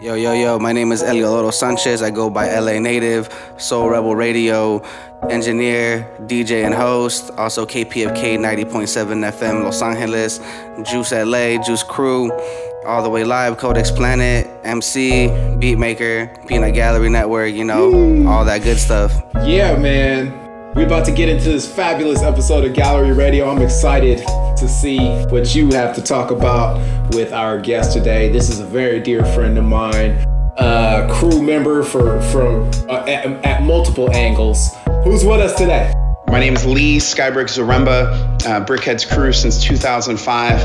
Yo, yo, yo, my name is Eliodoro Sanchez. I go by LA Native, Soul Rebel Radio, engineer, DJ, and host. Also KPFK 90.7 FM Los Angeles, Juice LA, Juice Crew, all the way live, Codex Planet, MC, Beatmaker, Peanut Gallery Network, you know, all that good stuff. Yeah, man. We're about to get into this fabulous episode of Gallery Radio. I'm excited to see what you have to talk about with our guest today. This is a very dear friend of mine, a crew member for from uh, at, at, multiple angles. Who's with us today? My name is Lee Skybrick Zaremba, uh, Brickheadz crew since 2005.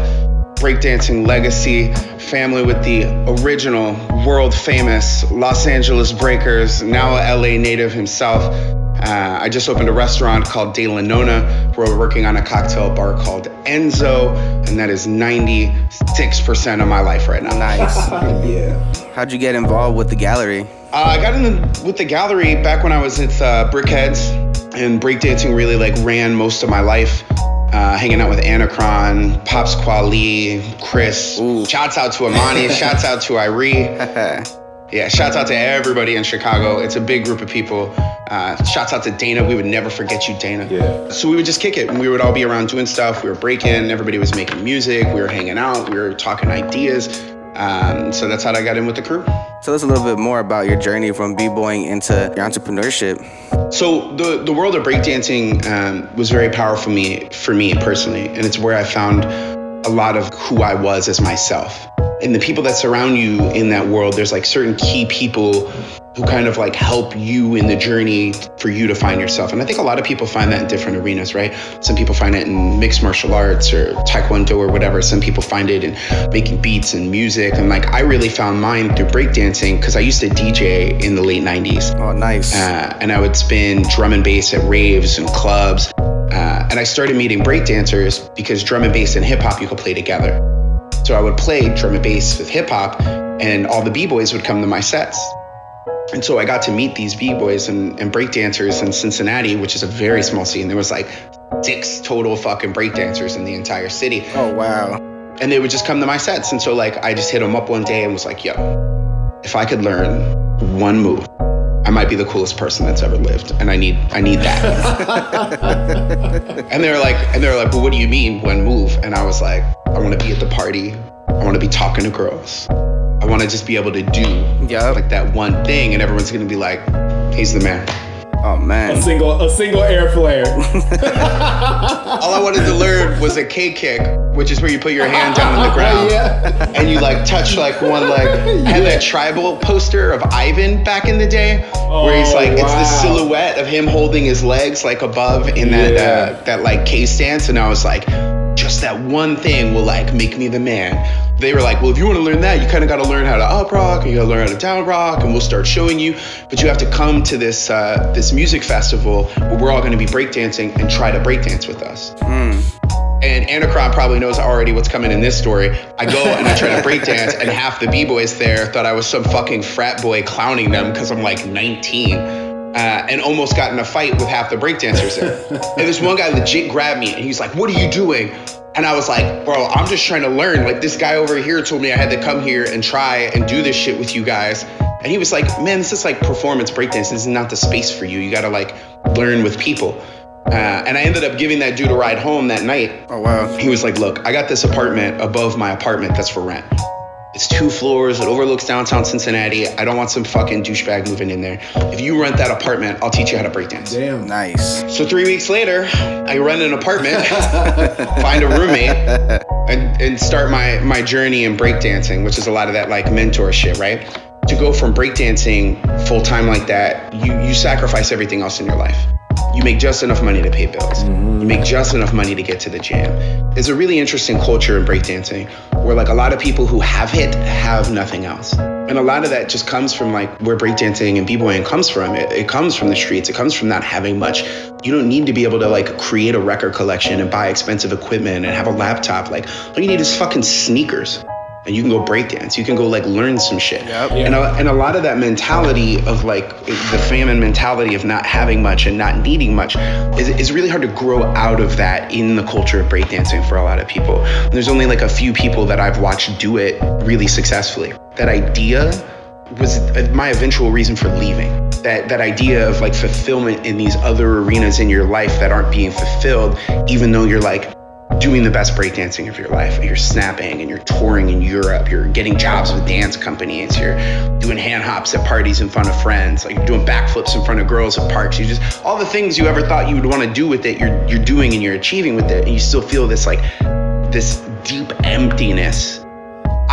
Breakdancing legacy, family with the original world famous Los Angeles Breakers, now a LA native himself. Uh, I just opened a restaurant called De La Nona, where we're working on a cocktail bar called Enzo, and that is 96% of my life right now. Nice. yeah. How'd you get involved with the gallery? Uh, I got in the, with the gallery back when I was at uh, Brickheadz, and breakdancing really like ran most of my life. Uh, hanging out with Anacron, Pops Kweli, Chris. Ooh. Shouts out to Amani. shouts out to Irie. Yeah, shouts out to everybody in Chicago. It's a big group of people. Uh, shouts out to Dana. We would never forget you, Dana. Yeah. So we would just kick it and we would all be around doing stuff. We were breaking, everybody was making music, we were hanging out, we were talking ideas. Um, so that's how I got in with the crew. Tell us a little bit more about your journey from b-boying into your entrepreneurship. So the the world of breakdancing um, was very powerful me for me personally, and it's where I found a lot of who I was as myself and the people that surround you in that world, there's like certain key people who kind of like help you in the journey for you to find yourself. And I think a lot of people find that in different arenas, right? Some people find it in mixed martial arts or taekwondo or whatever. Some people find it in making beats and music. And like I really found mine through breakdancing because I used to DJ in the late 90s. Oh, nice. Uh, and I would spin drum and bass at raves and clubs. Uh, and I started meeting breakdancers because drum and bass and hip hop you could play together. So I would play drum and bass with hip hop, and all the b boys would come to my sets. And so I got to meet these b boys and, and breakdancers in Cincinnati, which is a very small scene. There was like six total fucking breakdancers in the entire city. Oh wow! And they would just come to my sets, and so like I just hit them up one day and was like, "Yo, if I could learn one move, I might be the coolest person that's ever lived, and I need I need that. and they were like, and they were like, well, what do you mean one move? And I was like, I want to be at the party. I want to be talking to girls. I want to just be able to do Yep. like that one thing, and everyone's gonna be like, he's the man. Oh man. A man. single a single air flare. All I wanted to learn was a K kick, which is where you put your hand down on the ground. yeah. and you like touch like one leg. I had that tribal poster of Ivan back in the day, where he's Oh, like, it's the silhouette of him holding his legs like above in that Yeah. uh, that like K stance, and I was like, just that one thing will like make me the man. They were like, well, if you want to learn that, you kind of got to learn how to up rock, and you got to learn how to down rock, and we'll start showing you. But you have to come to this uh, this music festival where we're all going to be breakdancing and try to breakdance with us and Anacron probably knows already what's coming in this story. I go and I try to breakdance, and half the b-boys there thought I was some fucking frat boy clowning them because I'm like 19. Uh, and almost got in a fight with half the breakdancers there. and this one guy legit grabbed me and he's like, What are you doing? And I was like, Bro, I'm just trying to learn. Like, this guy over here told me I had to come here and try and do this shit with you guys. And he was like, Man, this is like performance breakdance. This is not the space for you. You gotta like learn with people. Uh, and I ended up giving that dude a ride home that night. Oh wow. He was like, Look, I got this apartment above my apartment that's for rent. It's two floors, it overlooks downtown Cincinnati. I don't want some fucking douchebag moving in there. If you rent that apartment, I'll teach you how to breakdance. Damn. Nice. So three weeks later, I rent an apartment, find a roommate, and, and start my, my journey in breakdancing, which is a lot of that like mentor shit, right? To go from breakdancing full time like that, you, you sacrifice everything else in your life. You make just enough money to pay bills. You make just enough money to get to the gym. It's a really interesting culture in breakdancing where like a lot of people who have hit have nothing else. And a lot of that just comes from like where breakdancing and b-boying comes from. It, it comes from the streets. It comes from not having much. You don't need to be able to like create a record collection and buy expensive equipment and have a laptop. Like all you need is fucking sneakers. And you can go breakdance. You can go like learn some shit. Yep. And, a, and a lot of that mentality of like the famine mentality of not having much and not needing much is, is really hard to grow out of that in the culture of breakdancing for a lot of people. And there's only like a few people that I've watched do it really successfully. That idea was uh, my eventual reason for leaving. That that idea of like fulfillment in these other arenas in your life that aren't being fulfilled, even though you're like doing the best breakdancing of your life. You're snapping and you're touring in Europe. You're getting jobs with dance companies. You're doing hand hops at parties in front of friends. Like you're doing backflips in front of girls at parks. You just all the things you ever thought you would want to do with it. You're you're doing and you're achieving with it, and you still feel this like this deep emptiness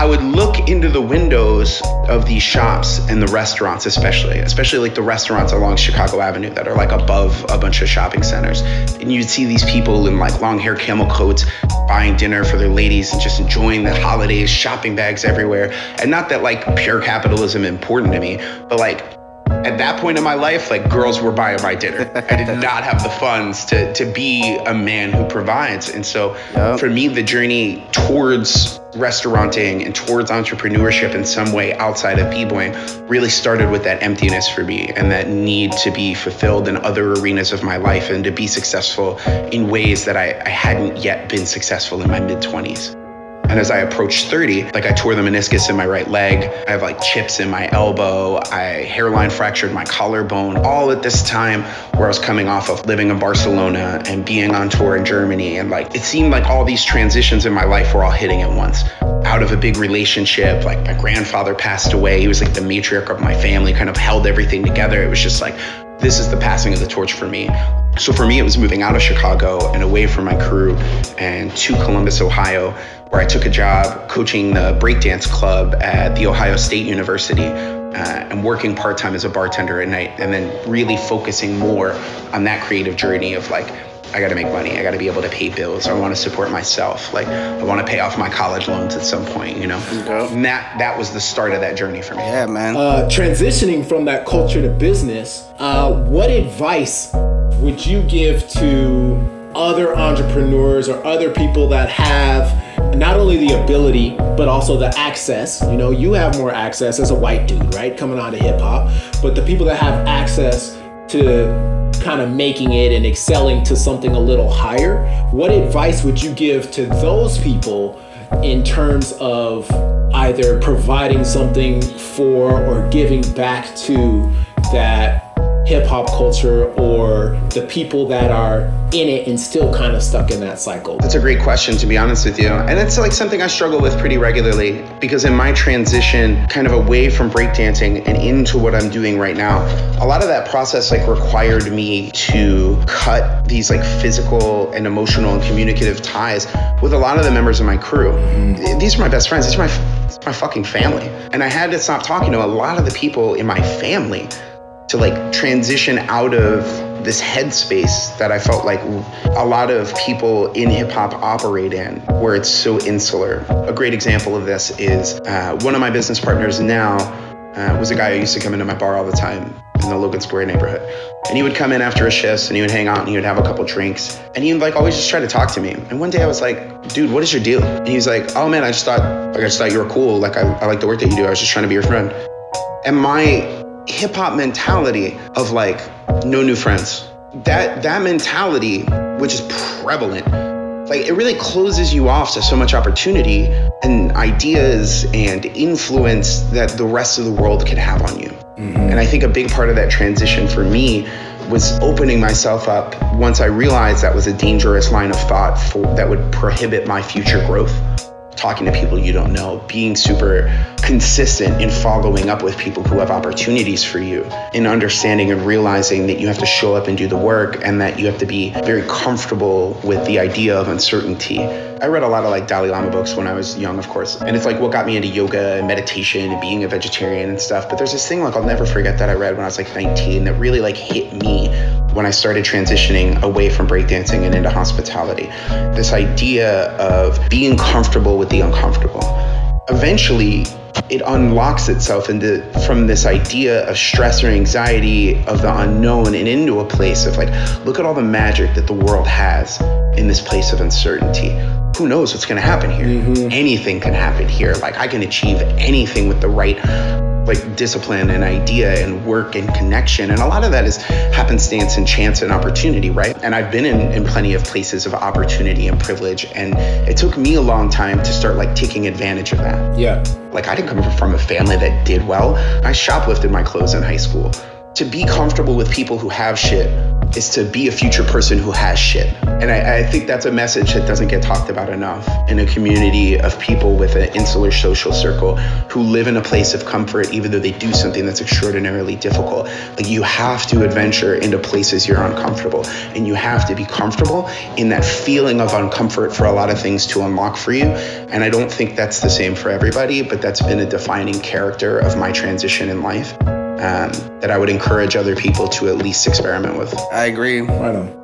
I would look into the windows of these shops and the restaurants, especially, especially like the restaurants along Chicago Avenue that are like above a bunch of shopping centers. And you'd see these people in like long hair camel coats buying dinner for their ladies and just enjoying the holidays, shopping bags everywhere. And not that like pure capitalism important to me, but like at that point in my life, like girls were buying my dinner. I did not have the funds to to be a man who provides. And so yep. for me, the journey towards restauranting and towards entrepreneurship in some way outside of b-boying really started with that emptiness for me and that need to be fulfilled in other arenas of my life and to be successful in ways that I, I hadn't yet been successful in my mid 20s. And as I approached 30, like I tore the meniscus in my right leg. I have like chips in my elbow. I hairline fractured my collarbone, all at this time where I was coming off of living in Barcelona and being on tour in Germany. And like it seemed like all these transitions in my life were all hitting at once. Out of a big relationship, like my grandfather passed away. He was like the matriarch of my family, kind of held everything together. It was just like, this is the passing of the torch for me. So for me, it was moving out of Chicago and away from my crew and to Columbus, Ohio, where I took a job coaching the breakdance club at The Ohio State University uh, and working part time as a bartender at night, and then really focusing more on that creative journey of like, I got to make money. I got to be able to pay bills. I want to support myself. Like I want to pay off my college loans at some point, you know. Okay. And that that was the start of that journey for me. Yeah, man. Uh, transitioning from that culture to business, uh, what advice would you give to other entrepreneurs or other people that have not only the ability but also the access. You know you have more access as a white dude right? Coming out of hip-hop. But the people that have access to kind of making it and excelling to something a little higher what advice would you give to those people in terms of either providing something for or giving back to that hip hop culture or the people that are in it and still kind of stuck in that cycle? That's a great question, to be honest with you. And it's like something I struggle with pretty regularly because in my transition, kind of away from breakdancing and into what I'm doing right now, a lot of that process like required me to cut these like physical and emotional and communicative ties with a lot of the members of my crew. These are my best friends. These are my, my fucking family. And I had to stop talking to a lot of the people in my family to like transition out of this headspace that I felt like a lot of people in hip hop operate in, where it's so insular. A great example of this is uh, one of my business partners now uh, was a guy who used to come into my bar all the time in the Logan Square neighborhood. And he would come in after his shifts and he would hang out and he would have a couple drinks. And he would like always just try to talk to me. And one day I was like, dude, what is your deal? And he was like, oh man, I just thought, like, I just thought you were cool. Like, I, I like the work that you do. I was just trying to be your friend. And my hip hop mentality of like no new friends. That that mentality, which is prevalent, like it really closes you off to so much opportunity and ideas and influence that the rest of the world can have on you. Mm-hmm. And I think a big part of that transition for me was opening myself up once I realized that was a dangerous line of thought for, that would prohibit my future growth talking to people you don't know, being super consistent in following up with people who have opportunities for you, in understanding and realizing that you have to show up and do the work and that you have to be very comfortable with the idea of uncertainty. I read a lot of like Dalai Lama books when I was young, of course, and it's like what got me into yoga and meditation and being a vegetarian and stuff. But there's this thing like I'll never forget that I read when I was like 19 that really like hit me when I started transitioning away from breakdancing and into hospitality. This idea of being comfortable with the uncomfortable. Eventually, it unlocks itself into from this idea of stress or anxiety of the unknown and into a place of like, look at all the magic that the world has in this place of uncertainty. Who knows what's going to happen here? Mm-hmm. Anything can happen here. Like I can achieve anything with the right like discipline and idea and work and connection. And a lot of that is happenstance and chance and opportunity, right? And I've been in, in plenty of places of opportunity and privilege. And it took me a long time to start like taking advantage of that. Yeah. Like I didn't come from a family that did well. I shoplifted my clothes in high school. To be comfortable with people who have shit is to be a future person who has shit. And I, I, think that's a message that doesn't get talked about enough in a community of people with an insular social circle who live in a place of comfort, even though they do something that's extraordinarily difficult. Like you have to adventure into places you're uncomfortable, and you have to be comfortable in that feeling of uncomfort for a lot of things to unlock for you. And I don't think that's the same for everybody, but that's been a defining character of my transition in life um, that I would encourage other people to at least experiment with. I agree. Right on.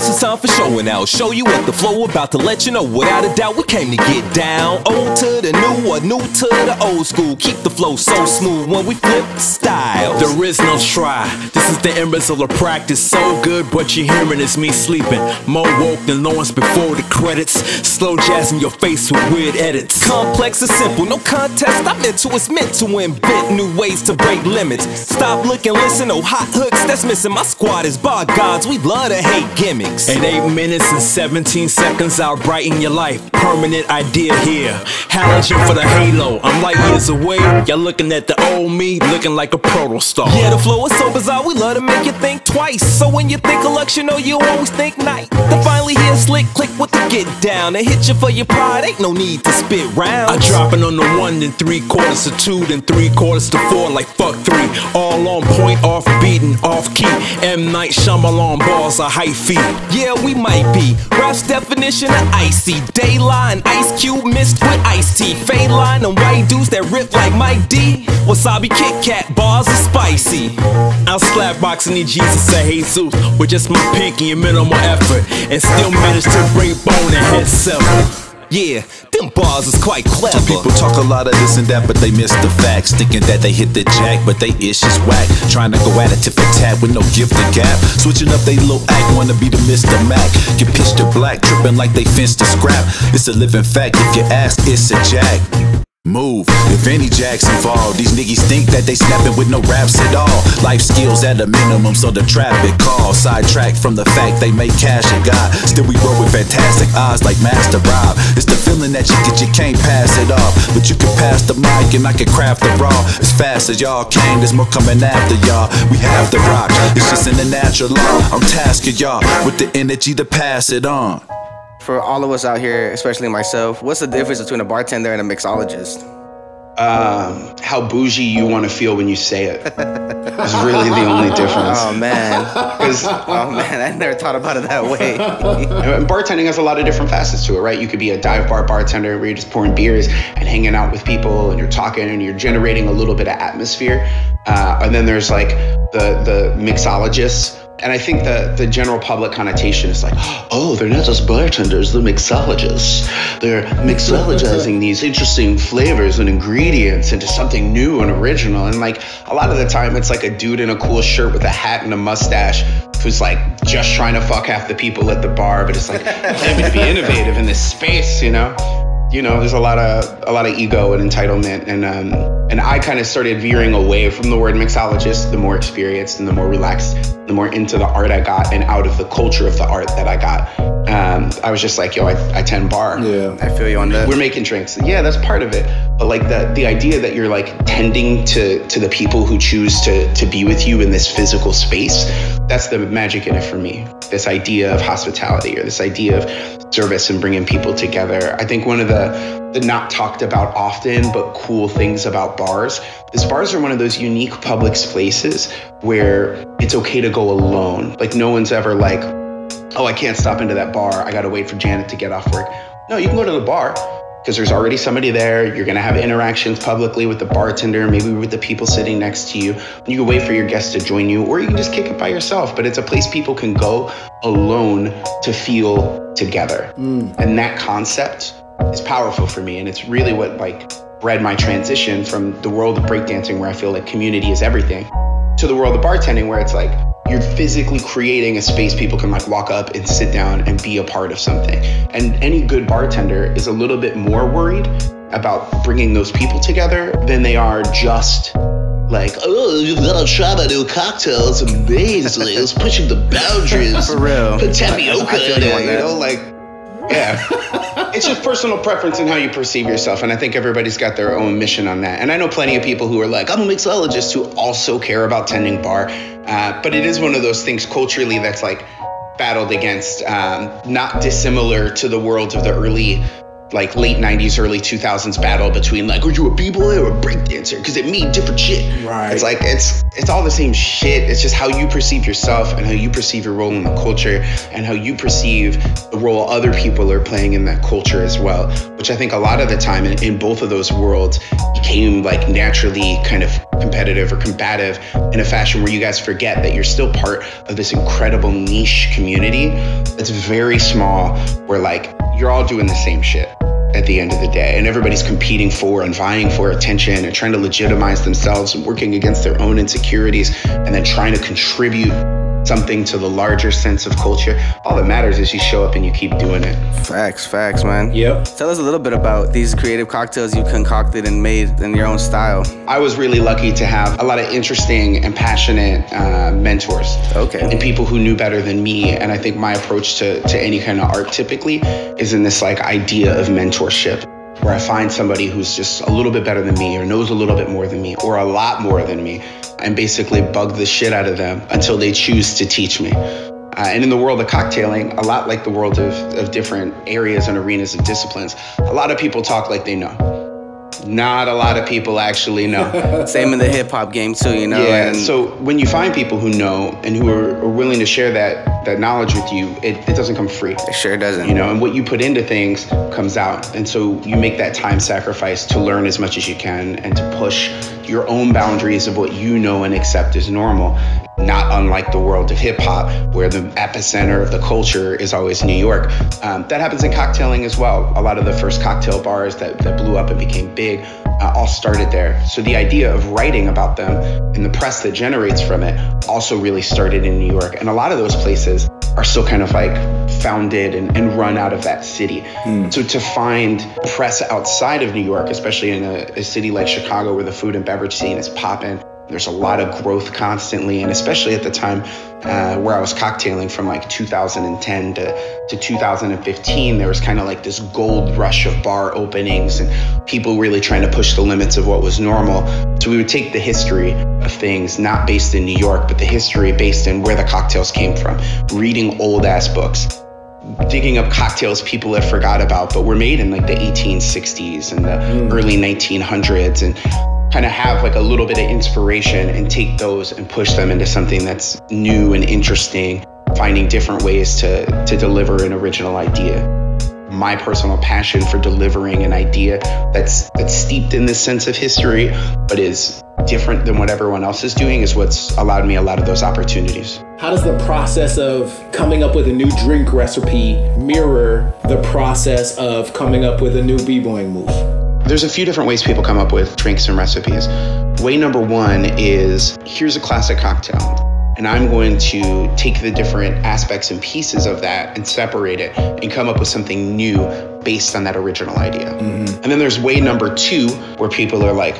Guess it's time for showing out. Show you what the flow about to let you know. Without a doubt, we came to get down. Old to the new, or new to the old school. Keep the flow so smooth when we flip styles. There is no try. This is the embers of practice. So good, but you're hearing is me sleeping. More woke than Lawrence before the credits. Slow jazz in your face with weird edits. Complex is simple, no contest. I'm into it's meant to invent new ways to break limits. Stop, look, and listen. No hot hooks that's missing. My squad is bar gods. We love to hate gimmicks. In 8 minutes and 17 seconds, I'll brighten your life. Permanent idea here. Halogen for the halo. I'm light years away. Y'all looking at the old me, looking like a proto star. Yeah, the flow is so bizarre, we love to make you think twice. So when you think election, you know you always think night. Then finally hear slick click with the get down. They hit you for your pride, ain't no need to spit rounds. I dropping on the one, then three quarters to two, then three quarters to four, like fuck three. All on point, off beating, off key. M Night Shyamalan balls are high feet. Yeah, we might be. Rap's definition of icy. Dayline, Ice Cube mixed with iced tea. Fade line and white dudes that rip like Mike D. Wasabi Kit Kat bars are spicy. I'll slap boxing the Jesus say Jesus with just my pinky and minimal effort, and still manage to break bone and head sever. Yeah, them bars is quite clever. Some people talk a lot of this and that, but they miss the facts. Thinking that they hit the jack, but they ish is whack. Trying to go at it tip for tat with no gift or gap. Switching up they little act, wanna be the Mr. Mac. Get pitched to black, tripping like they fenced to scrap. It's a living fact, if you ask, it's a jack. Move. If any jacks involved, these niggas think that they snapping with no raps at all. Life skills at a minimum, so the traffic call. Sidetracked from the fact they make cash and God. Still we roll with fantastic odds like Master Rob. It's the feeling that you get, you can't pass it off. But you can pass the mic and I can craft the raw. As fast as y'all came, there's more coming after y'all. We have the rock, it's just in the natural law. I'm tasking y'all with the energy to pass it on for all of us out here, especially myself, what's the difference between a bartender and a mixologist? Um, how bougie you want to feel when you say it is really the only difference. Oh man, oh man, I never thought about it that way. and bartending has a lot of different facets to it, right? You could be a dive bar bartender where you're just pouring beers and hanging out with people, and you're talking and you're generating a little bit of atmosphere. Uh, and then there's like the the mixologists and I think the, the general public connotation is like, oh, they're not just bartenders, they're mixologists. They're mixologizing these interesting flavors and ingredients into something new and original. And like a lot of the time, it's like a dude in a cool shirt with a hat and a mustache who's like just trying to fuck half the people at the bar, but it's like claiming to be innovative in this space, you know? you know, there's a lot of a lot of ego and entitlement, and um, and I kind of started veering away from the word mixologist. The more experienced and the more relaxed, the more into the art I got, and out of the culture of the art that I got, um, I was just like, yo, I, I tend bar. Yeah, I feel you on that. We're making drinks. Yeah, that's part of it. But like the the idea that you're like tending to to the people who choose to to be with you in this physical space, that's the magic in it for me. This idea of hospitality or this idea of service and bringing people together. I think one of the the not talked about often but cool things about bars is bars are one of those unique public spaces where it's okay to go alone. Like no one's ever like, oh, I can't stop into that bar. I got to wait for Janet to get off work. No, you can go to the bar because there's already somebody there. You're going to have interactions publicly with the bartender, maybe with the people sitting next to you. You can wait for your guests to join you, or you can just kick it by yourself. But it's a place people can go alone to feel together. Mm. And that concept is powerful for me. And it's really what like bred my transition from the world of breakdancing, where I feel like community is everything, to the world of bartending, where it's like, you're physically creating a space people can like walk up and sit down and be a part of something. And any good bartender is a little bit more worried about bringing those people together than they are just like, oh, you gotta try my new cocktails. Amazing. it's pushing the boundaries. For real. Put I- tapioca I feel in it, you know, like, yeah. it's just personal preference and how you perceive yourself. And I think everybody's got their own mission on that. And I know plenty of people who are like, I'm a mixologist who also care about tending bar. Uh, but it is one of those things culturally that's like battled against, um, not dissimilar to the world of the early like late 90s early 2000s battle between like are you a b-boy or a breakdancer because it mean different shit Right. it's like it's it's all the same shit. It's just how you perceive yourself and how you perceive your role in the culture and how you perceive the role other people are playing in that culture as well which i think a lot of the time in, in both of those worlds became like naturally kind of competitive or combative in a fashion where you guys forget that you're still part of this incredible niche community that's very small where like you're all doing the same shit at the end of the day. And everybody's competing for and vying for attention and trying to legitimize themselves and working against their own insecurities and then trying to contribute something to the larger sense of culture all that matters is you show up and you keep doing it Facts, facts, man. Yep. Tell us a little bit about these creative cocktails you concocted and made in your own style. I was really lucky to have a lot of interesting and passionate uh, mentors. Okay. And people who knew better than me. And I think my approach to, to any kind of art typically is in this like idea of mentorship, where I find somebody who's just a little bit better than me or knows a little bit more than me or a lot more than me and basically bug the shit out of them until they choose to teach me. Uh, and in the world of cocktailing, a lot like the world of, of different areas and arenas of disciplines, a lot of people talk like they know. Not a lot of people actually know. Same in the hip hop game too, you know. Yeah. and So when you find people who know and who are, are willing to share that that knowledge with you, it, it doesn't come free. it sure doesn't. You know, and what you put into things comes out. And so you make that time sacrifice to learn as much as you can and to push your own boundaries of what you know and accept as normal. Not unlike the world of hip hop, where the epicenter of the culture is always New York. Um, that happens in cocktailing as well. A lot of the first cocktail bars that, that blew up and became big uh, all started there. So the idea of writing about them and the press that generates from it also really started in New York. And a lot of those places are still kind of like founded and, and run out of that city. So to find press outside of New York, especially in a, a city like Chicago where the food and beverage scene is popping, there's a lot of growth constantly, and especially at the time uh, where I was cocktailing from like 2010 to, to 2015, there was kind of like this gold rush of bar openings and people really trying to push the limits of what was normal. So we would take the history of things, not based in New York, but the history based in where the cocktails came from, reading old ass books, digging up cocktails people have forgot about, but were made in like the 1860s and the early 1900s, and kind of have like a little bit of inspiration and take those and push them into something that's new and interesting, finding different ways to to deliver an original idea. My personal passion for delivering an idea that's that's steeped in this sense of history, but is different than what everyone else is doing, is what's allowed me a lot of those opportunities. How does the process of coming up with a new drink recipe mirror the process of coming up with a new b-boying move? There's a few different ways people come up with drinks and recipes. Way number one is here's a classic cocktail. And I'm going to take the different aspects and pieces of that and separate it and come up with something new based on that original idea. Mm-hmm. And then there's way number two where people are like,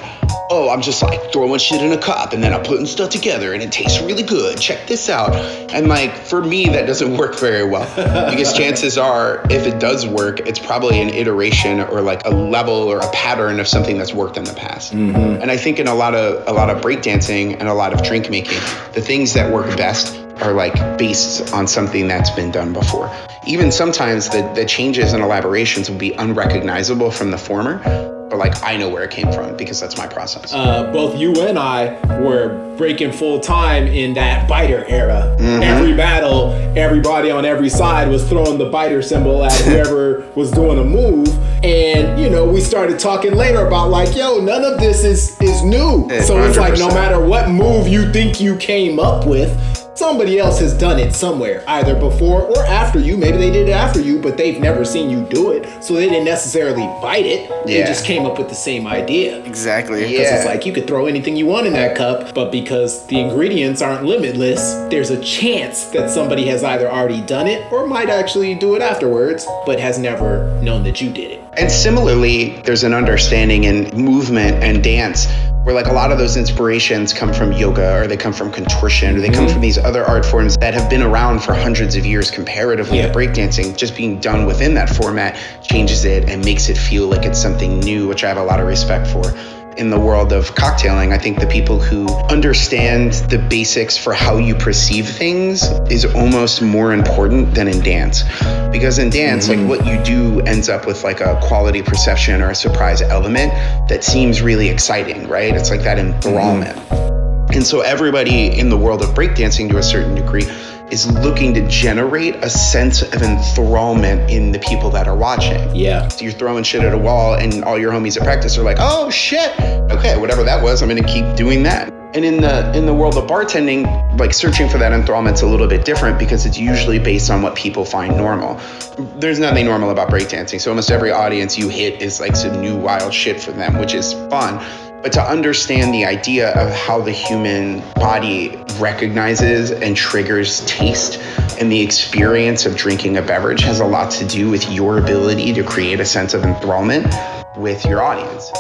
oh, I'm just like throwing shit in a cup and then I'm putting stuff together and it tastes really good. Check this out. And like, for me, that doesn't work very well because chances are, if it does work, it's probably an iteration or like a level or a pattern of something that's worked in the past. Mm-hmm. And I think in a lot of a lot of breakdancing and a lot of drink making, the things that work best are like based on something that's been done before. Even sometimes the, the changes and elaborations will be unrecognizable from the former, but like I know where it came from because that's my process. Uh, both you and I were breaking full time in that biter era. Every battle, everybody on every side was throwing the biter symbol at whoever was doing a move. And you know, we started talking later about like, yo, none of this is is new. So it's like no matter what move you think you came up with, somebody else has done it somewhere, either before or after you. Maybe they did it after you, but they've never seen you do it, so they didn't necessarily bite it. They Yeah. just came up with the same idea. Exactly. Because Yeah. it's like you could throw anything you want in that cup, but because the ingredients aren't limitless, there's a chance that somebody has either already done it or might actually do it afterwards, but has never known that you did it. And similarly, there's an understanding in movement and dance where like a lot of those inspirations come from yoga or they come from contortion or they come mm-hmm. from these other art forms that have been around for hundreds of years comparatively Yeah. to breakdancing. Just being done within that format changes it and makes it feel like it's something new, which I have a lot of respect for. In the world of cocktailing, I think the people who understand the basics for how you perceive things is almost more important than in dance. Because in dance, like mm-hmm. what you do ends up with like a quality perception or a surprise element that seems really exciting, right? It's like that mm-hmm. enthrallment. And so everybody in the world of breakdancing to a certain degree is looking to generate a sense of enthrallment in the people that are watching. Yeah. So you're throwing shit at a wall and all your homies at practice are like, oh shit. Okay, whatever that was, I'm gonna keep doing that. And in the in the world of bartending, like searching for that enthrallment's a little bit different because it's usually based on what people find normal. There's nothing normal about breakdancing. So almost every audience you hit is like some new wild shit for them, which is fun. But to understand the idea of how the human body recognizes and triggers taste and the experience of drinking a beverage has a lot to do with your ability to create a sense of enthrallment with your audience.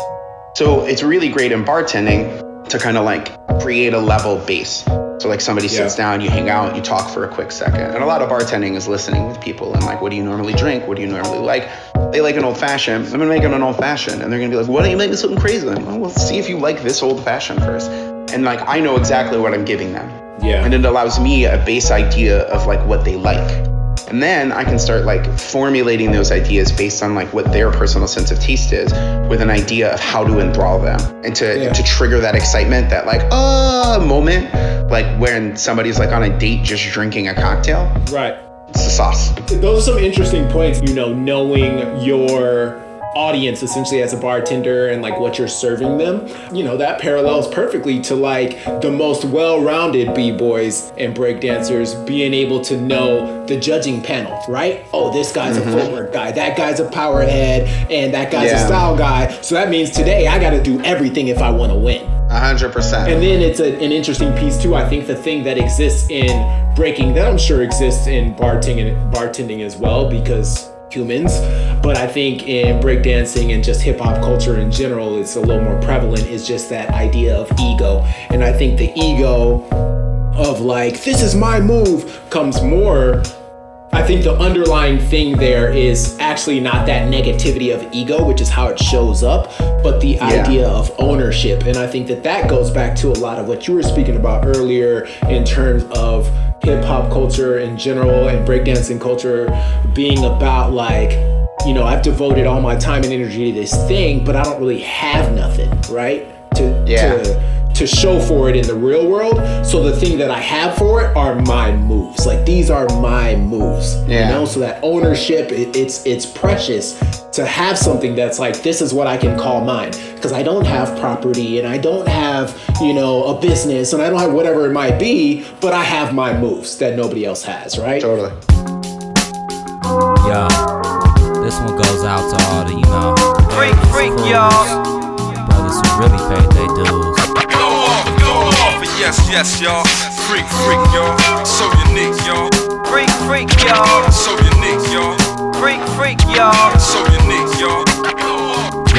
So it's really great in bartending to kind of like create a level base. So like somebody sits Yeah. down, you hang out, you talk for a quick second. And a lot of bartending is listening with people and like, what do you normally drink? What do you normally like? They like an old fashioned. I'm gonna make them an old fashioned. And they're gonna be like, why don't you make me something crazy? I'm like, well, let's see if you like this old fashioned first. And like, I know exactly what I'm giving them. Yeah. And it allows me a base idea of like what they like. And then I can start like formulating those ideas based on like what their personal sense of taste is with an idea of how to enthrall them and to, Yeah. to trigger that excitement, that like, uh, moment, like when somebody's like on a date just drinking a cocktail. Right. It's the sauce. Those are some interesting points, you know, knowing your audience essentially as a bartender and like what you're serving them. You know, that parallels perfectly to like the most well-rounded b-boys and breakdancers being able to know the judging panel, right? Oh, this guy's a mm-hmm. footwork guy, that guy's a power head, and that guy's a style guy. So that means today I got to do everything if I want to win. A hundred percent. And then it's a, an interesting piece too. I think the thing that exists in breaking that I'm sure exists in bartending bartending as well because humans. But I think in breakdancing and just hip hop culture in general, it's a little more prevalent. Is just that idea of ego, and I think the ego of like this is my move comes more I think the underlying thing there is actually not that negativity of ego, which is how it shows up, but the idea of ownership. And I think that that goes back to a lot of what you were speaking about earlier in terms of hip hop culture in general and breakdancing culture being about like, you know, I've devoted all my time and energy to this thing, but I don't really have nothing, right? To, Yeah. to to show for it in the real world. So the thing that I have for it are my moves. Like these are my moves. Yeah. You know, so that ownership, it, it's it's precious to have something that's like this is what I can call mine because I don't have property and I don't have you know a business and I don't have whatever it might be, but I have my moves that nobody else has, right? Totally. Yo, this one goes out to all the, you know, Freak, freak, y'all. brothers who really paid their dues. Yes, yes, y'all. Freak, freak, y'all. So unique, y'all. Freak, freak, y'all. So unique, y'all. Freak, freak, y'all. So unique, y'all.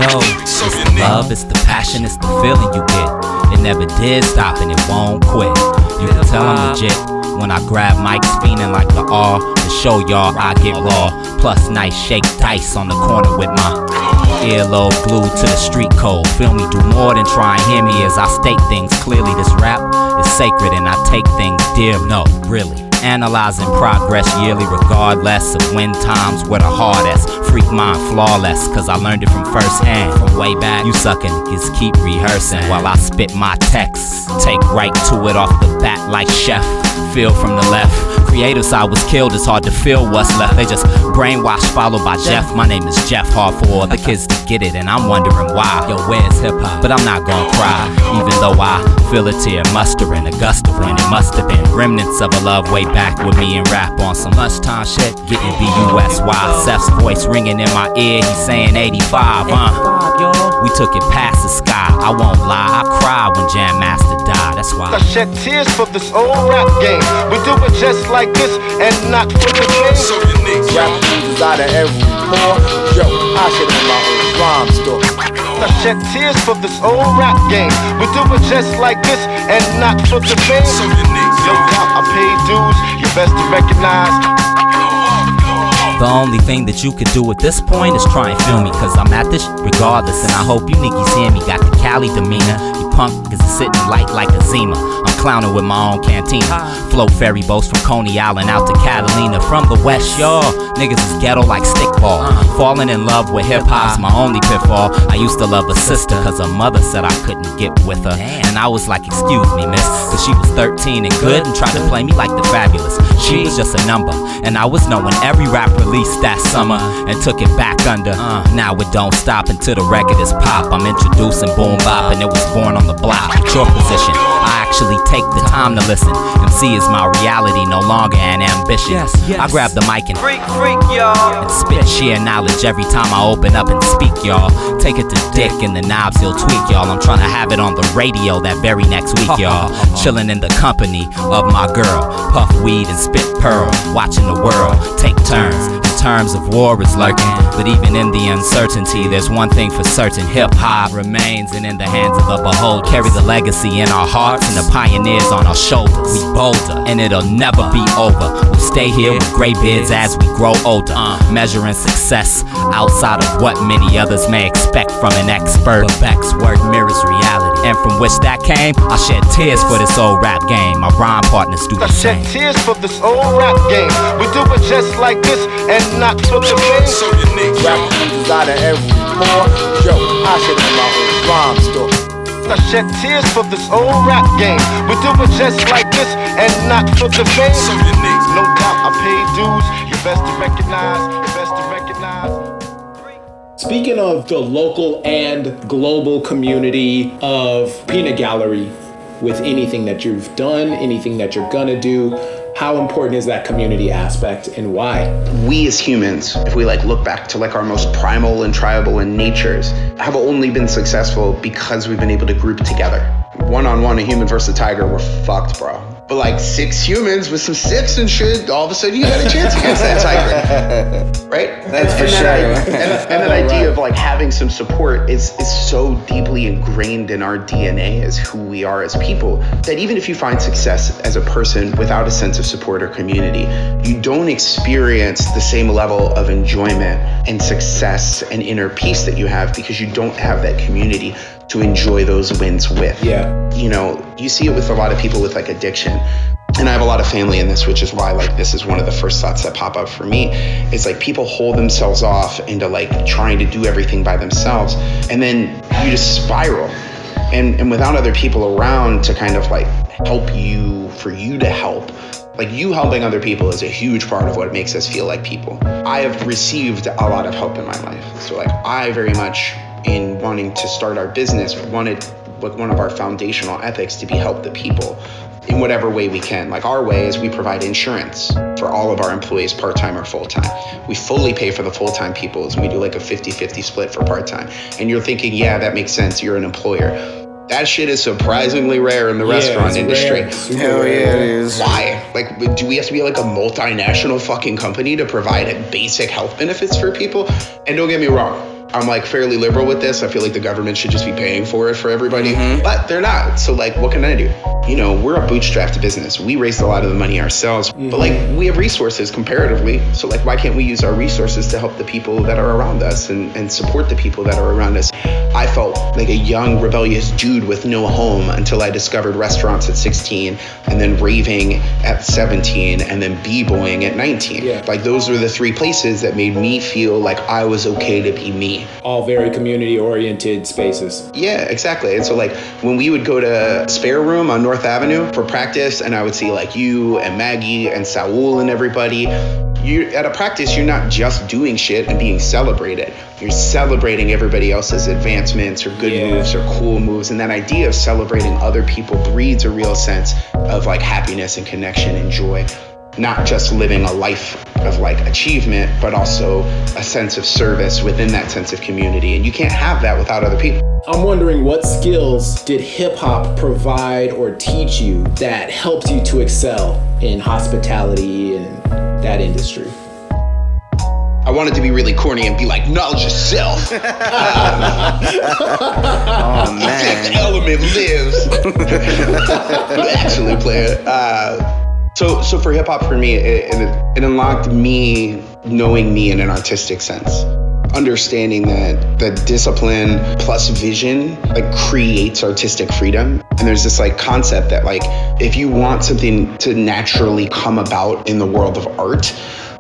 Yo, So it's the love, it's the passion, it's the feeling you get. It never did stop and it won't quit. You can tell I'm legit when I grab mics, fiending like the R. To show y'all I get raw. Plus, nice shake dice on the corner with my earlobe glued to the street code. Feel me, do more than try and hear me as I state things clearly. This rap is sacred and I take things dear. No, really. Analyzing progress yearly, regardless of when times were the hardest. Freak mind flawless, cause I learned it from first hand. From way back, you suckin' niggas keep rehearsing while I spit my text. Take right to it off the bat like chef. Feel from the left, creative side was killed, it's hard to feel what's left. They just brainwashed, followed by Jeff. My name is Jeff, hard for the kids to get it, and I'm wondering why. Yo, where's hip hop? But I'm not gonna cry, even though I feel a tear mustering a gust of wind. It must have been remnants of a love way back with me and rap on some lunchtime shit. Getting B-U-S-Y, Seth's voice ringing in my ear, he's saying 85, uh. We took it past the sky, I won't lie, I cried when Jam Master died, that's why. I shed tears for this old rap game. We do it just like this and not for the fame. So unique, yo. Rap is out of every pore. Yo, I should have my own rhyme store. I shed tears for this old rap game. We do it just like this and not for the fame. So unique, yo. doubt, I paid dues. You best to recognize. The only thing that you could do at this point is try and feel me, cause I'm at this regardless. And I hope you niggas hear me. Got the Cali demeanor. You punk is sitting light like a Zima. I'm clowning with my own cantina. Flow ferry boats from Coney Island out to Catalina. From the West, y'all. Niggas is ghetto like stickball. Falling in love with hip hop's my only pitfall. I used to love a sister, cause her mother said I couldn't get with her. And I was like, excuse me, miss. Cause she was 13 and good and tried to play me like the fabulous. She was just a number. And I was knowing every rap released that summer and took it back under. Now it don't stop until the record is pop. I'm introducing boom bop and it was born on the block. Your position, I actually take the time to listen. MC is my reality, no longer an ambition. Yes. I grab the mic and Freak, freak, y'all. and spit sheer knowledge every time I open up and speak, y'all. Take it to Dick and the knobs he'll tweak, y'all. I'm trying to have it on the radio that very next week, y'all. Chilling in the company of my girl. Puff weed and spit pearl. Watching the world take turns. Terms of war is lurking. But even in the uncertainty, there's one thing for certain. Hip hop remains and in the hands of the beholder. Carry the legacy in our hearts and the pioneers on our shoulders. We bolder and it'll never be over. We'll stay here with gray beards as we grow older. Measuring success outside of what many others may expect from an expert. But Beck's word mirrors reality. And from which that came, I shed tears for this old rap game. My rhyme partners do the same. I shed tears for this old rap game. We do it just like this and not for the fame. So unique. Rap is out of every pore. Yo, I should have my own rhyme store. I shed tears for this old rap game. We do it just like this and not for the fame. So unique. No doubt, I paid dues. You best to recognize. Speaking of the local and global community of Peanut Gallery, with anything that you've done, anything that you're gonna do, how important is that community aspect and why? we as humans, if we like look back to like our most primal and tribal in natures, have only been successful because we've been able to group together. One on one, a human versus a tiger, we're fucked, bro. But like six humans with some sticks and shit, all of a sudden you got a chance against that tiger, right? That's for and sure. That, and, and that idea of like having some support is is so deeply ingrained in our DNA as who we are as people that even if you find success as a person without a sense of support or community, you don't experience the same level of enjoyment and success and inner peace that you have because you don't have that community to enjoy those wins with. Yeah. You know, you see it with a lot of people with like addiction. And I have a lot of family in this, which is why like this is one of the first thoughts that pop up for me. It's like people hold themselves off into like trying to do everything by themselves, and then you just spiral. And and without other people around to kind of like help you for you to help, like you helping other people is a huge part of what makes us feel like people. I have received a lot of help in my life. So like I very much in wanting to start our business wanted what one of our foundational ethics to be help the people in whatever way we can. Like our way is we provide insurance for all of our employees, part time or full time. We fully pay for the full time people, and we do like a 50 50 split for part time. And you're thinking, yeah, that makes sense. You're an employer. That shit is surprisingly rare in the restaurant industry. rare. Super Hell yeah, it is. Why? Like, do we have to be like a multinational fucking company to provide basic health benefits for people? And don't get me wrong, I'm like fairly liberal with this. I feel like the government should just be paying for it for everybody, mm-hmm. but they're not. So, like, what can I do? You know, we're a bootstrapped business. We raised a lot of the money ourselves, but like, mm-hmm. we have resources comparatively. So, like, why can't we use our resources to help the people that are around us and, and support the people that are around us? I felt like a young, rebellious dude with no home until I discovered restaurants at 16 and then raving at 17 and then b-boying at 19. Yeah. Like those were the three places that made me feel like I was okay to be me. All very community oriented spaces. Yeah, exactly. And so like when we would go to Spare Room on North Avenue for practice, and I would see like you and Maggie and Saul and everybody. You at a practice, you're not just doing shit and being celebrated. You're celebrating everybody else's advancements or good moves or cool moves, and that idea of celebrating other people breeds a real sense of like happiness and connection and joy not just living a life of like achievement, but also a sense of service within that sense of community. And you can't have that without other people. I'm wondering what skills did hip hop provide or teach you that helped you to excel in hospitality and that industry? I wanted to be really corny and be like, knowledge of self. Oh Fifth man. element lives. actually, player. Uh, so, so for hip hop, for me, it, it, unlocked me knowing me in an artistic sense. Understanding that the discipline plus vision like creates artistic freedom. And there's this like concept that like if you want something to naturally come about in the world of art,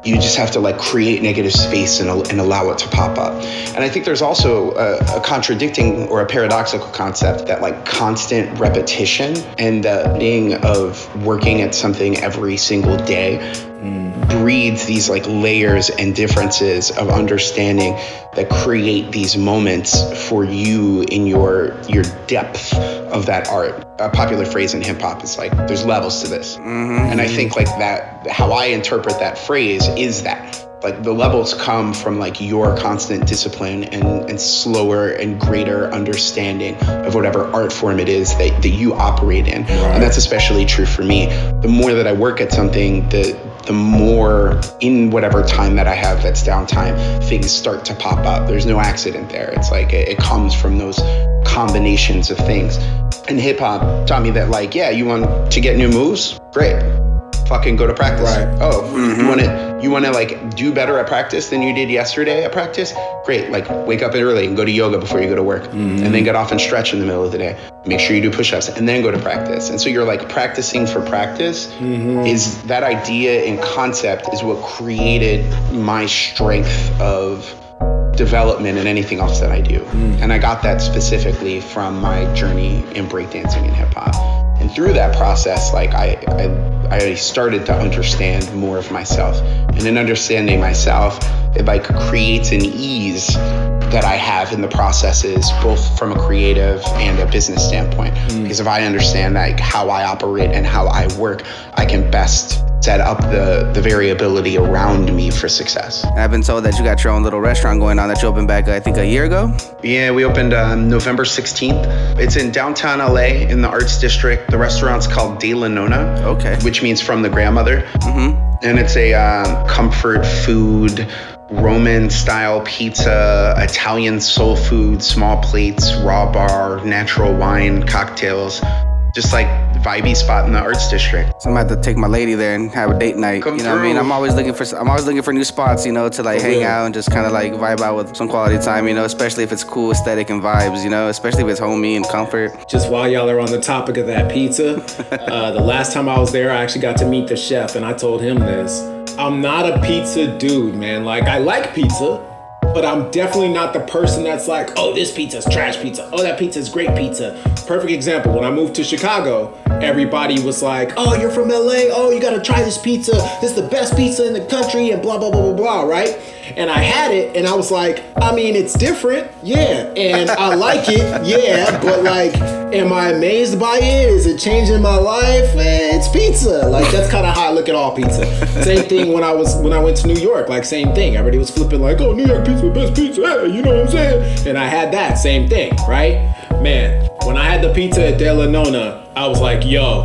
you just have to like create negative space and, and allow it to pop up. And I think there's also a, a contradicting or a paradoxical concept that like constant repetition and the being of working at something every single day breeds these like layers and differences of understanding that create these moments for you in your your depth of that art. A popular phrase in hip hop is like there's levels to this. Mm-hmm. And I think like that how I interpret that phrase is that. Like the levels come from like your constant discipline and, and slower and greater understanding of whatever art form it is that, that you operate in. And that's especially true for me. The more that i work at something the the more in whatever time that i have that's downtime things start to pop up. There's no accident there. It's like it, comes from those combinations of things. And hip-hop taught me that like yeah you want to get new moves? Great fucking go to practice. Right. Oh, you mm-hmm. want to you want to like do better at practice than you did yesterday at practice? Great. Like wake up early and go to yoga before you go to work, mm-hmm. and then get off and stretch in the middle of the day. Make sure you do push-ups and then go to practice. And so you're like practicing for practice. Mm-hmm. Is that idea and concept is what created my strength of development and anything else that I do. Mm. And I got that specifically from my journey in breakdancing and hip hop. And through that process, like I, I, I started to understand more of myself. And in understanding myself, it like creates an ease that I have in the processes, both from a creative and a business standpoint. Because if I understand like how I operate and how I work, I can best set up the, the variability around me for success. I've been told that you got your own little restaurant going on that you opened back, I think, a year ago. Yeah, we opened um, November 16th. It's in downtown LA in the Arts District. The restaurant's called De La Nonna. Okay. Which means from the grandmother. Mm-hmm. And it's a um, comfort food, Roman style pizza, Italian soul food, small plates, raw bar, natural wine, cocktails. Just like vibey spot in the Arts District. So I'm about to take my lady there and have a date night. Come you know what I mean? I'm always looking for I'm always looking for new spots, you know, to like hang real. out and just kind of like vibe out with some quality time, you know, especially if it's cool aesthetic and vibes, you know, especially if it's homey and comfort. Just while y'all are on the topic of that pizza, uh, the last time I was there, I actually got to meet the chef, and I told him this. I'm not a pizza dude, man. Like, I like pizza, but I'm definitely not the person that's like, oh, this pizza's trash pizza. Oh, that pizza's great pizza. Perfect example. When I moved to Chicago, everybody was like, oh, you're from LA. Oh, you gotta try this pizza. This is the best pizza in the country, and blah, blah, blah, blah, blah, right? And I had it, and I was like, I mean, it's different, yeah. And I like it, yeah. But like, am I amazed by it? Is it changing my life? Eh, it's pizza. Like that's kind of how I look at all pizza. Same thing when I was when I went to New York. Like same thing. Everybody was flipping like, oh, New York pizza, best pizza. Hey, you know what I'm saying? And I had that same thing, right? Man, when I had the pizza at De La Nonna, I was like, yo,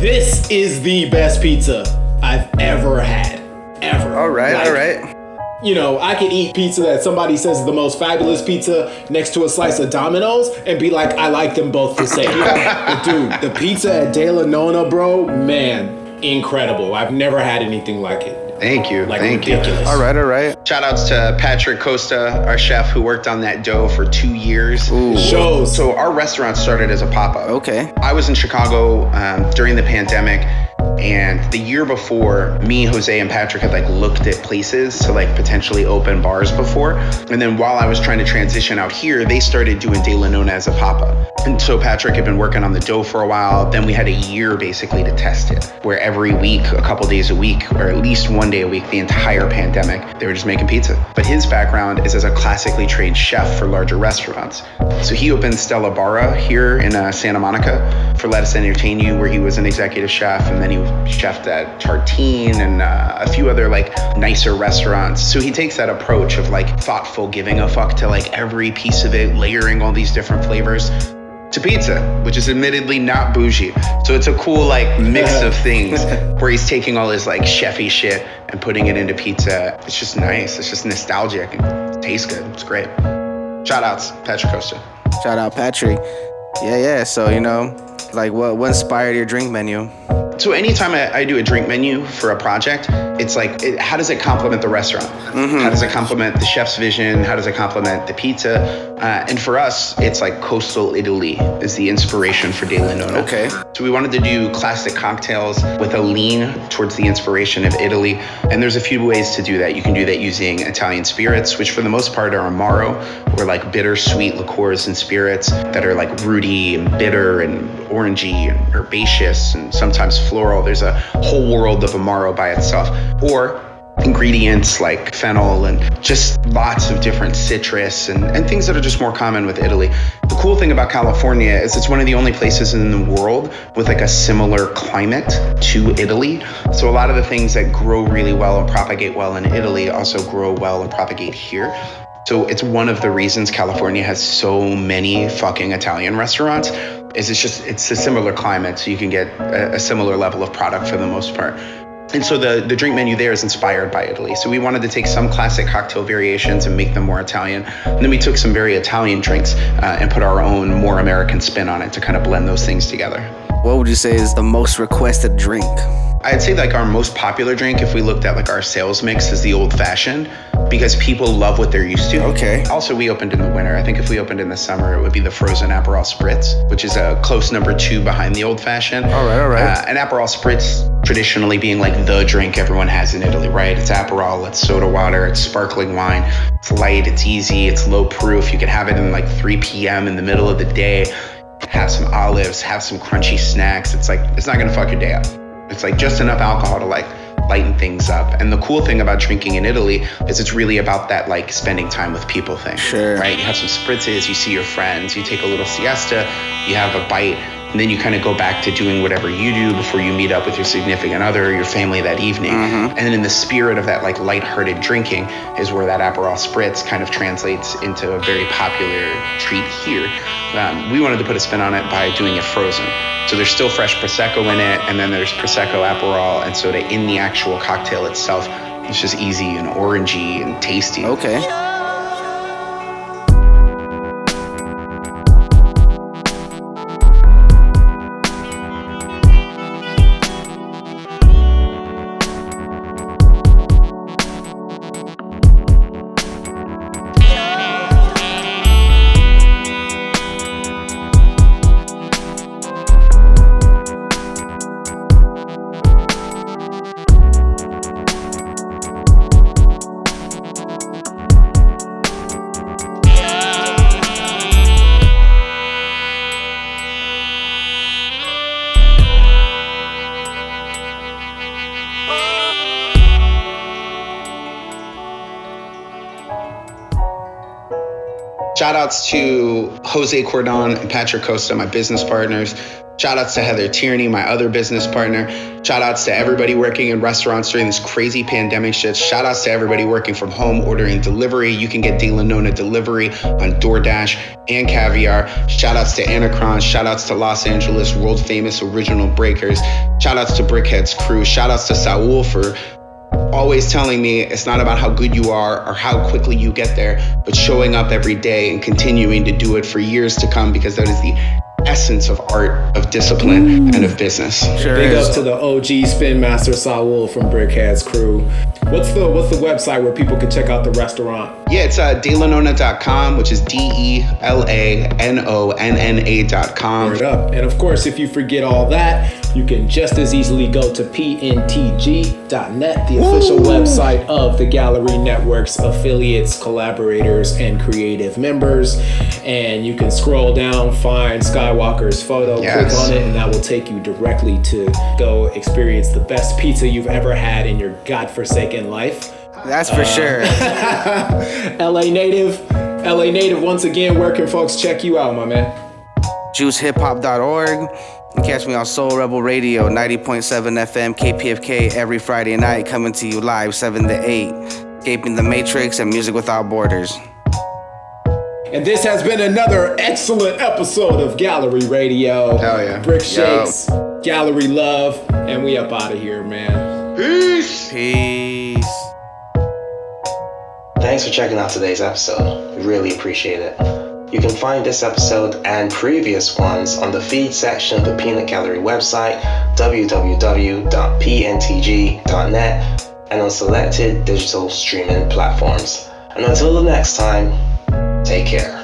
this is the best pizza I've ever had. Ever. All right, Like, all right. You know, I could eat pizza that somebody says is the most fabulous pizza next to a slice of Domino's and be like, I like them both the same. but dude, the pizza at De La Nonna, bro, man, incredible. I've never had anything like it. Thank you. Like Thank ridiculous. you. All right, all right. Shout outs to Patrick Costa, our chef who worked on that dough for two years. Ooh. Shows. So our restaurant started as a pop-up. Okay. I was in Chicago um, during the pandemic, And the year before, me, Jose, and Patrick had like looked at places to like potentially open bars before. And then while I was trying to transition out here, they started doing De La Nonna as a pop-up. And so Patrick had been working on the dough for a while. Then we had a year basically to test it, where every week, a couple days a week, or at least one day a week, the entire pandemic, they were just making pizza. But his background is as a classically trained chef for larger restaurants. So he opened Stella Barra here in uh, Santa Monica for Lettuce Entertain You, where he was an executive chef, and then he chefed at Tartine and uh, a few other like nicer restaurants. So he takes that approach of like thoughtful giving a fuck to like every piece of it, layering all these different flavors to pizza, which is admittedly not bougie. So it's a cool like mix of things where he's taking all his like chefy shit and putting it into pizza. It's just nice. It's just nostalgic and it tastes good. It's great. Shout outs, Patrick Costa. Shout out Patrick. Yeah, yeah. So you know, like, what what inspired your drink menu? So anytime I, I do a drink menu for a project, it's like, it, how does it complement the restaurant? How does it complement the chef's vision? How does it complement the pizza? Uh, and for us, it's like coastal Italy is the inspiration for De La Nonna. Okay. So we wanted to do classic cocktails with a lean towards the inspiration of Italy. And there's a few ways to do that. You can do that using Italian spirits, which for the most part are Amaro, or like bitter sweet liqueurs and spirits that are like rooty and bitter and orangey and herbaceous and sometimes floral. There's a whole world of Amaro by itself. Or ingredients like fennel and just lots of different citrus and, and things that are just more common with Italy. The cool thing about California is it's one of the only places in the world with like a similar climate to Italy. So a lot of the things that grow really well and propagate well in Italy also grow well and propagate here. So it's one of the reasons California has so many fucking Italian restaurants. Is it's just it's a similar climate, so you can get a, a similar level of product for the most part. And so the, the drink menu there is inspired by Italy. So we wanted to take some classic cocktail variations and make them more Italian. And then we took some very Italian drinks uh, and put our own more American spin on it to kind of blend those things together. What would you say is the most requested drink? I'd say like our most popular drink, if we looked at like our sales mix, is the old fashioned because people love what they're used to. Okay. Also, we opened in the winter. I think if we opened in the summer, it would be the frozen Aperol Spritz, which is a close number two behind the old fashioned. All right, all right. Uh, and Aperol Spritz traditionally being like the drink everyone has in Italy, right? It's Aperol, it's soda water, it's sparkling wine. It's light, it's easy, it's low proof. You can have it in like 3 p.m. in the middle of the day. Have some olives, have some crunchy snacks. It's like it's not gonna fuck your day up. It's like just enough alcohol to like lighten things up. And the cool thing about drinking in Italy is it's really about that like spending time with people thing. Sure. Right? You have some spritzes, you see your friends, you take a little siesta, you have a bite, and then you kind of go back to doing whatever you do before you meet up with your significant other, or your family that evening. And then in the spirit of that like lighthearted drinking is where that Aperol Spritz kind of translates into a very popular treat here. Um, we wanted to put a spin on it by doing it frozen. So there's still fresh Prosecco in it, and then there's Prosecco, Aperol, and soda in the actual cocktail itself. It's just easy and orangey and tasty. Okay. Shout outs to Jose Cordon and Patrick Costa, my business partners. Shout outs to Heather Tierney, my other business partner. Shout outs to everybody working in restaurants during this crazy pandemic shit. Shout outs to everybody working from home, ordering delivery. You can get De La Nonna delivery on DoorDash and Caviar. Shout outs to Anacron. Shout outs to Los Angeles, world famous original breakers. Shout outs to Brickheads crew. Shout outs to Saul for always telling me it's not about how good you are or how quickly you get there, but showing up every day and continuing to do it for years to come because that is the essence of art, of discipline, and of business. Sure Big is. up to the OG Spin Master Saul from Brickheads crew. What's the what's the website where people can check out the restaurant? Yeah, it's uh, delanonna.com, which is D E L A N O N N A.com. Word up. And of course, if you forget all that, you can just as easily go to pntg.net, the official website of the Gallery Network's affiliates, collaborators, and creative members. And you can scroll down, find Skywalker's photo, Yes. click on it, and that will take you directly to go experience the best pizza you've ever had in your godforsaken life. That's for uh, sure. LA native, LA native. Once again, where can folks check you out, my man? JuiceHipHop.org. You can catch me on Soul Rebel Radio, 90.7 FM, KPFK, every Friday night, coming to you live, 7 to 8. Escaping the Matrix and Music Without Borders. And this has been another excellent episode of Gallery Radio. Hell yeah. Brick Yo. Gallery Love, and we up out of here, man. Peace. Peace. Thanks for checking out today's episode. We really appreciate it. You can find this episode and previous ones on the feed section of the Peanut Gallery website, www.pntg.net, and on selected digital streaming platforms. And until the next time, take care.